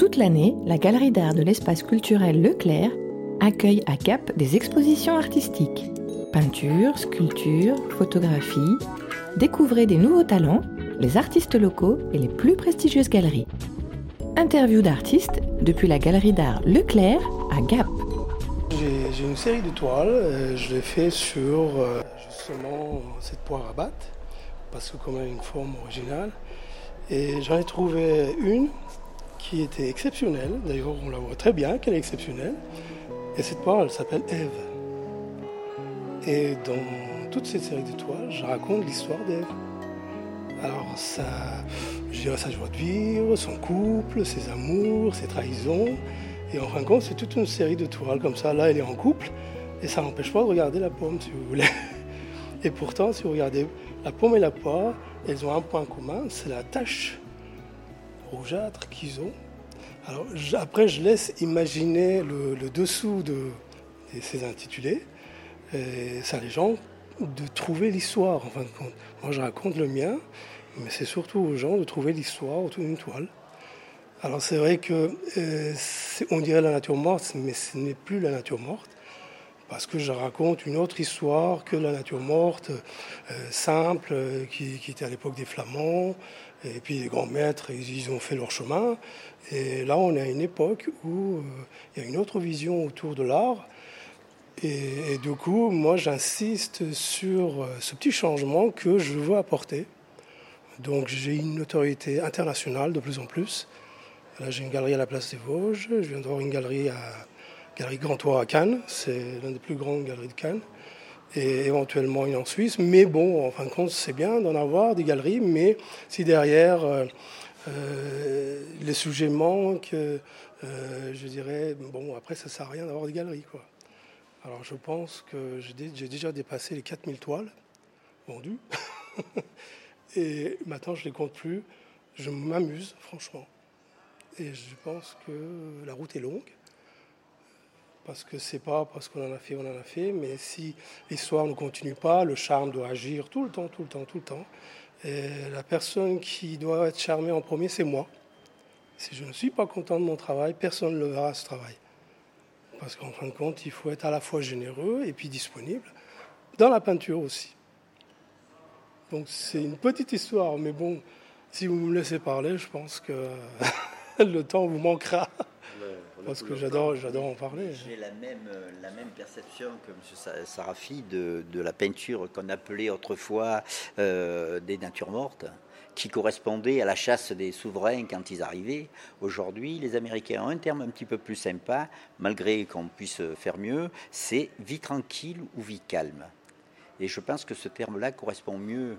Toute l'année, la Galerie d'art de l'espace culturel Leclerc accueille à Gap des expositions artistiques. Peinture, sculpture, photographie. Découvrez des nouveaux talents, les artistes locaux et les plus prestigieuses galeries. Interview d'artistes depuis la Galerie d'art Leclerc à Gap. J'ai une série de toiles, euh, je l'ai fait sur euh, justement cette poire à battre, parce que a une forme originale. Et j'en ai trouvé une qui était exceptionnelle, d'ailleurs on la voit très bien qu'elle est exceptionnelle. Et cette poire, elle s'appelle Ève. Et dans toute cette série de toiles, je raconte l'histoire d'Ève. Alors ça, je dirais sa joie de vivre, son couple, ses amours, ses trahisons. Et en fin de compte, c'est toute une série de toiles comme ça. Là, elle est en couple et ça n'empêche pas de regarder la pomme, si vous voulez. Et pourtant, si vous regardez la pomme et la poire, elles ont un point commun, c'est la tache rougeâtre qu'ils ont. Alors, après, je laisse imaginer le, dessous de, ces intitulés. Et ça les gens de trouver l'histoire, en fin de compte. Moi, je raconte le mien, mais c'est surtout aux gens de trouver l'histoire autour d'une toile. Alors c'est vrai que euh, on dirait la nature morte, mais ce n'est plus la nature morte, parce que je raconte une autre histoire que la nature morte, euh, simple, qui, était à l'époque des Flamands, et puis les grands maîtres, ils, ont fait leur chemin. Et là, on est à une époque où euh, il y a une autre vision autour de l'art. Et, et, du coup, moi, j'insiste sur ce petit changement que je veux apporter. Donc j'ai une notoriété internationale de plus en plus. Là, j'ai une galerie à la place des Vosges. Je viens d'avoir une galerie à Galerie Gantois à Cannes. C'est l'une des plus grandes galeries de Cannes. Et éventuellement une en Suisse. Mais bon, en fin de compte, c'est bien d'en avoir des galeries. Mais si derrière euh, euh, les sujets manquent, euh, je dirais, bon, après, ça ne sert à rien d'avoir des galeries. Alors je pense que j'ai déjà dépassé les 4000 toiles vendues. Et maintenant, je ne les compte plus. Je m'amuse, franchement. Et je pense que la route est longue. Parce que c'est pas parce qu'on en a fait, on en a fait. Mais si l'histoire ne continue pas, le charme doit agir tout le temps, tout le temps, tout le temps. Et la personne qui doit être charmée en premier, c'est moi. Si je ne suis pas content de mon travail, personne ne le verra ce travail. Parce qu'en fin de compte, il faut être à la fois généreux et puis disponible. Dans la peinture aussi. Donc c'est une petite histoire, mais bon, si vous me laissez parler, je pense que le temps vous manquera. Parce que j'adore, j'adore en parler. J'ai la même, la même perception que M. Sarafi de, de la peinture qu'on appelait autrefois euh, des natures mortes, qui correspondait à la chasse des souverains quand ils arrivaient. Aujourd'hui, les Américains ont un terme un petit peu plus sympa, malgré qu'on puisse faire mieux, c'est vie tranquille ou vie calme. Et je pense que ce terme-là correspond mieux.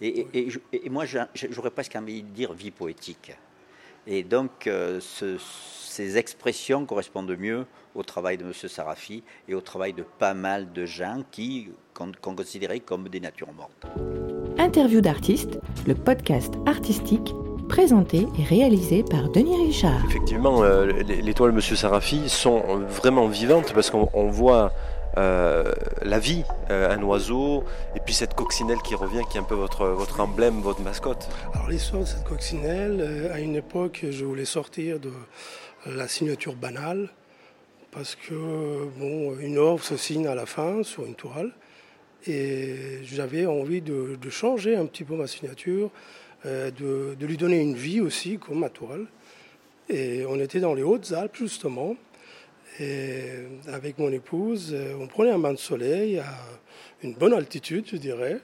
Et, moi, j'aurais presque envie de dire vie poétique. Et donc, euh, ces expressions correspondent mieux au travail de M. Sarafi et au travail de pas mal de gens qui qu'on considérait comme des natures mortes. Interview d'artistes, le podcast artistique présenté et réalisé par Denis Richard. Effectivement, euh, les, toiles de M. Sarafi sont vraiment vivantes parce qu'on voit euh, la vie, euh, un oiseau, et puis cette coccinelle qui revient, qui est un peu votre, votre emblème, votre mascotte. Alors l'histoire de cette coccinelle, euh, à une époque, je voulais sortir de la signature banale, parce que bon, une œuvre se signe à la fin sur une toile, et j'avais envie de, changer un petit peu ma signature, de, de lui donner une vie aussi, comme ma toile. Et on était dans les Hautes-Alpes, justement. Et avec mon épouse, euh, on prenait un bain de soleil à une bonne altitude, je dirais,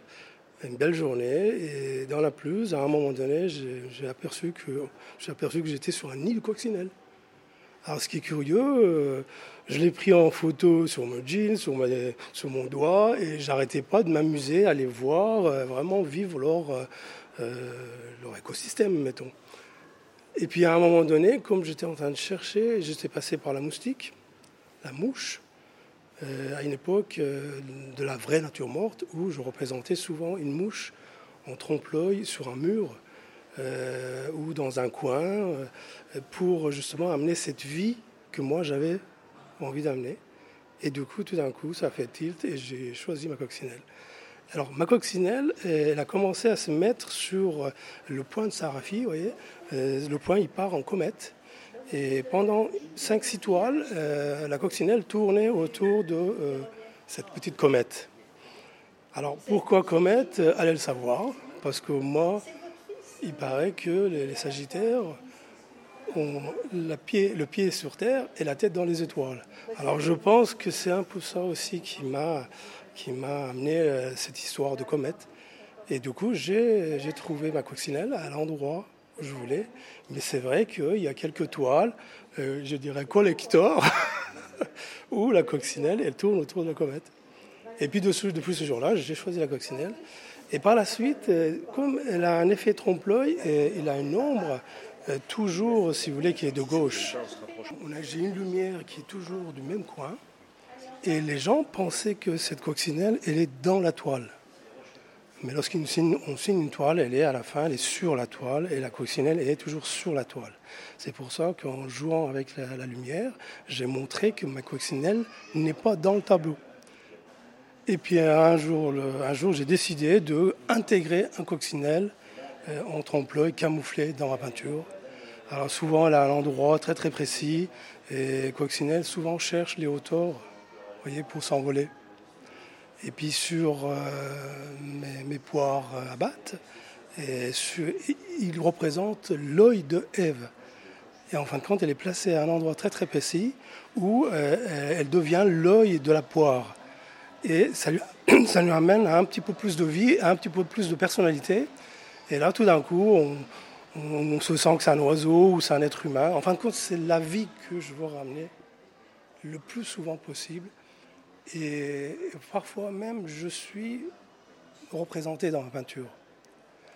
une belle journée. Et dans la pelouse, à un moment donné, j'ai aperçu que j'étais sur un nid de coccinelle. Alors, ce qui est curieux, euh, je l'ai pris en photo sur mon jean, sur, mon doigt, et j'arrêtais pas de m'amuser à les voir euh, vraiment vivre leur, leur écosystème, mettons. Et puis à un moment donné, comme j'étais en train de chercher, j'étais passé par la moustique la mouche, euh, à une époque euh, de la vraie nature morte, où je représentais souvent une mouche en trompe-l'œil sur un mur euh, ou dans un coin, pour justement amener cette vie que moi j'avais envie d'amener. Et du coup, tout d'un coup, ça fait tilt et j'ai choisi ma coccinelle. Alors, ma coccinelle, elle a commencé à se mettre sur le point de Sarafi, vous voyez. Le point, il part en comète. Et pendant 5-6 toiles, euh, la coccinelle tournait autour de euh, cette petite comète. Alors pourquoi comète Allez le savoir, parce que moi, il paraît que les, Sagittaires ont le pied sur Terre et la tête dans les étoiles. Alors je pense que c'est un peu ça aussi qui m'a qui m'a amené euh, cette histoire de comète. Et du coup, j'ai trouvé ma coccinelle à l'endroit je voulais. Mais c'est vrai qu'il y a quelques toiles, euh, je dirais collector, où la coccinelle, elle tourne autour de la comète. Et puis depuis ce jour-là, j'ai choisi la coccinelle. Et par la suite, euh, comme elle a un effet trompe-l'œil, il a une ombre toujours, si vous voulez, qui est de gauche. J'ai une lumière qui est toujours du même coin. Et les gens pensaient que cette coccinelle, elle est dans la toile. Mais lorsqu'on signe, signe une toile, elle est à la fin, elle est sur la toile, et la coccinelle, elle est toujours sur la toile. C'est pour ça qu'en jouant avec la, lumière, j'ai montré que ma coccinelle n'est pas dans le tableau. Et puis un jour, un jour j'ai décidé de intégrer un coccinelle euh, en trompe-l'œil camouflé dans ma peinture. Alors souvent, elle a un endroit très très précis, et coccinelle souvent cherche les hauteurs voyez, pour s'envoler. Et puis sur euh, mes, poires à battre, et il représente l'œil de Ève. Et en fin de compte, elle est placée à un endroit très très précis où euh, elle devient l'œil de la poire. Et ça lui, amène à un petit peu plus de vie, à un petit peu plus de personnalité. Et là, tout d'un coup, on, se sent que c'est un oiseau ou c'est un être humain. En fin de compte, c'est la vie que je veux ramener le plus souvent possible et parfois même, je suis représenté dans la peinture.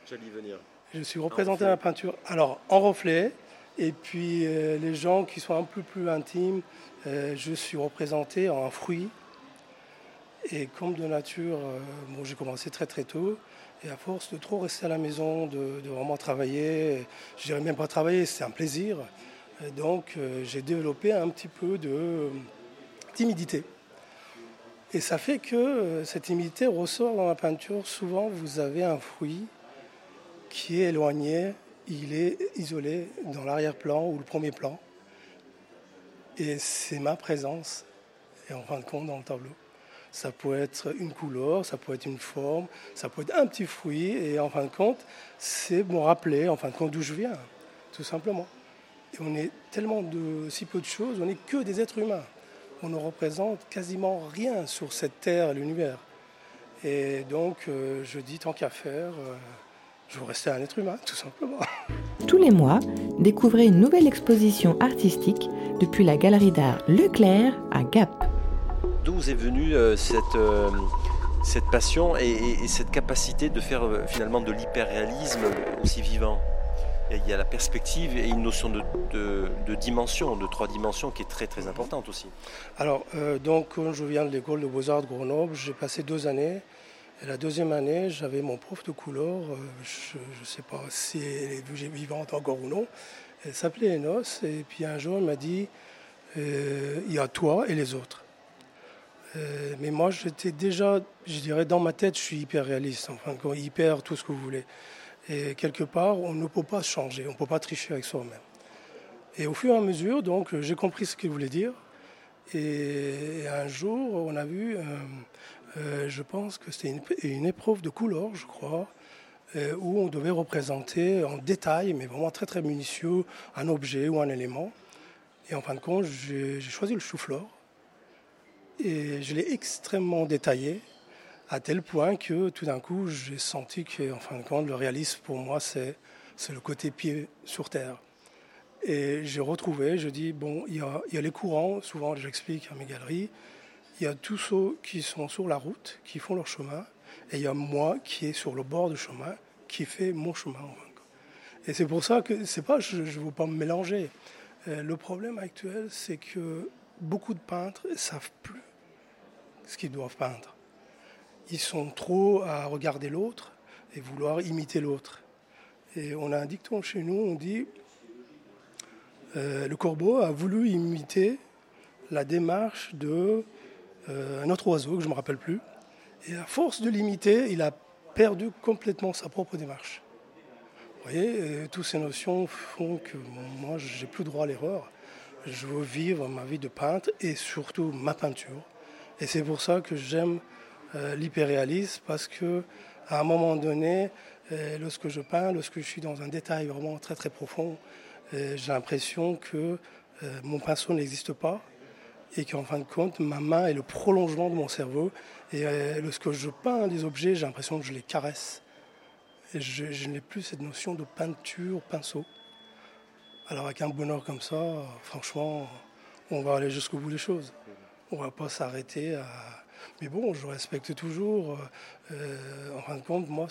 J'allais venir. Je suis représenté dans la peinture. Alors, en reflet, et puis euh, les gens qui sont un peu plus intimes, euh, je suis représenté en fruit. Et comme de nature, euh, bon, j'ai commencé très très tôt. Et à force de trop rester à la maison, de, de vraiment travailler, je dirais même pas travailler, c'est un plaisir. donc j'ai développé un petit peu de timidité. Et ça fait que euh, cette timidité ressort dans la peinture. Souvent, vous avez un fruit qui est éloigné, il est isolé dans l'arrière-plan ou le premier plan. Et c'est ma présence, et en fin de compte, dans le tableau. Ça peut être une couleur, ça peut être une forme, ça peut être un petit fruit, et en fin de compte, c'est me rappeler, en fin de compte, d'où je viens, tout simplement. Et on est tellement de si peu de choses, on n'est que des êtres humains on ne représente quasiment rien sur cette terre, l'univers. Et donc, euh, je dis, tant qu'à faire, euh, je veux rester un être humain, tout simplement. Tous les mois, découvrez une nouvelle exposition artistique depuis la galerie d'art Leclerc à Gap. D'où est venue euh, cette, cette passion et, cette capacité de faire finalement de l'hyperréalisme aussi vivant? Il y a la perspective et une notion de, de, dimension, de trois dimensions qui est très très importante aussi. Alors, euh, donc, quand je viens de l'école de Beaux-Arts de Grenoble, j'ai passé deux années. La deuxième année, j'avais mon prof de couleur, euh, je ne sais pas si elle est vivante encore ou non. Elle s'appelait Enos. Et puis un jour, elle m'a dit euh, il y a toi et les autres. mais moi, j'étais déjà, je dirais, dans ma tête, je suis hyper réaliste, enfin, hyper tout ce que vous voulez. Et quelque part, on ne peut pas changer, on ne peut pas tricher avec soi-même. Et au fur et à mesure, donc, j'ai compris ce qu'il voulait dire. Et un jour, on a vu, euh, euh, je pense que c'était une, épreuve de couleur, je crois, euh, où on devait représenter en détail, mais vraiment très très minutieux, un objet ou un élément. Et en fin de compte, j'ai choisi le chou-fleur. Et je l'ai extrêmement détaillé à tel point que tout d'un coup, j'ai senti que, en fin de compte, le réalisme pour moi, c'est, le côté pied sur terre. Et j'ai retrouvé, je dis, bon, il y a, y a les courants, souvent j'explique à mes galeries, il y a tous ceux qui sont sur la route, qui font leur chemin, et il y a moi qui est sur le bord du chemin, qui fait mon chemin. Et c'est pour ça que c'est pas, je ne veux pas me mélanger. Euh, le problème actuel, c'est que beaucoup de peintres ne savent plus ce qu'ils doivent peindre ils sont trop à regarder l'autre et vouloir imiter l'autre. Et on a un dicton chez nous, on dit euh, le corbeau a voulu imiter la démarche de euh, un autre oiseau que je ne me rappelle plus. Et à force de l'imiter, il a perdu complètement sa propre démarche. Vous voyez, toutes ces notions font que moi, j'ai plus droit à l'erreur. Je veux vivre ma vie de peintre et surtout ma peinture. Et c'est pour ça que j'aime euh, l'hyperréalisme parce que à un moment donné, euh, lorsque je peins, lorsque je suis dans un détail vraiment très très profond, euh, j'ai l'impression que mon pinceau n'existe pas et qu'en fin de compte, ma main est le prolongement de mon cerveau. Et lorsque je peins des objets, j'ai l'impression que je les caresse. Et je, n'ai plus cette notion de peinture, pinceau. Alors avec un bonheur comme ça, franchement, on va aller jusqu'au bout des choses. On va pas s'arrêter à... Mais bon, je respecte toujours, euh, en fin de compte, moi,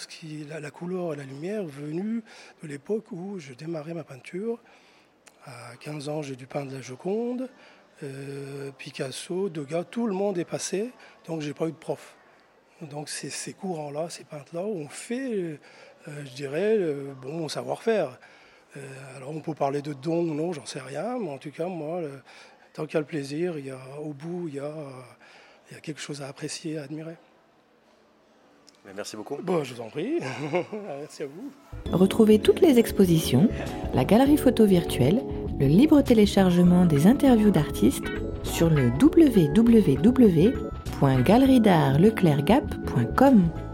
la, couleur et la lumière venue de l'époque où je démarrais ma peinture. À 15 ans, j'ai dû peindre la Joconde, euh, Picasso, Degas, tout le monde est passé, donc j'ai pas eu de prof. Donc ces courants-là, ces peintres-là, on fait euh, je dirais, bon savoir-faire. Euh, alors on peut parler de don non, j'en sais rien, mais en tout cas, moi, tant qu'il y a le plaisir, il y a, au bout, il y a, il y a quelque chose à apprécier, à admirer. Merci beaucoup. Bon, je vous en prie. Merci à vous. Retrouvez toutes les expositions, la galerie photo virtuelle, le libre téléchargement des interviews d'artistes sur le www.galeriedartleclergap.com.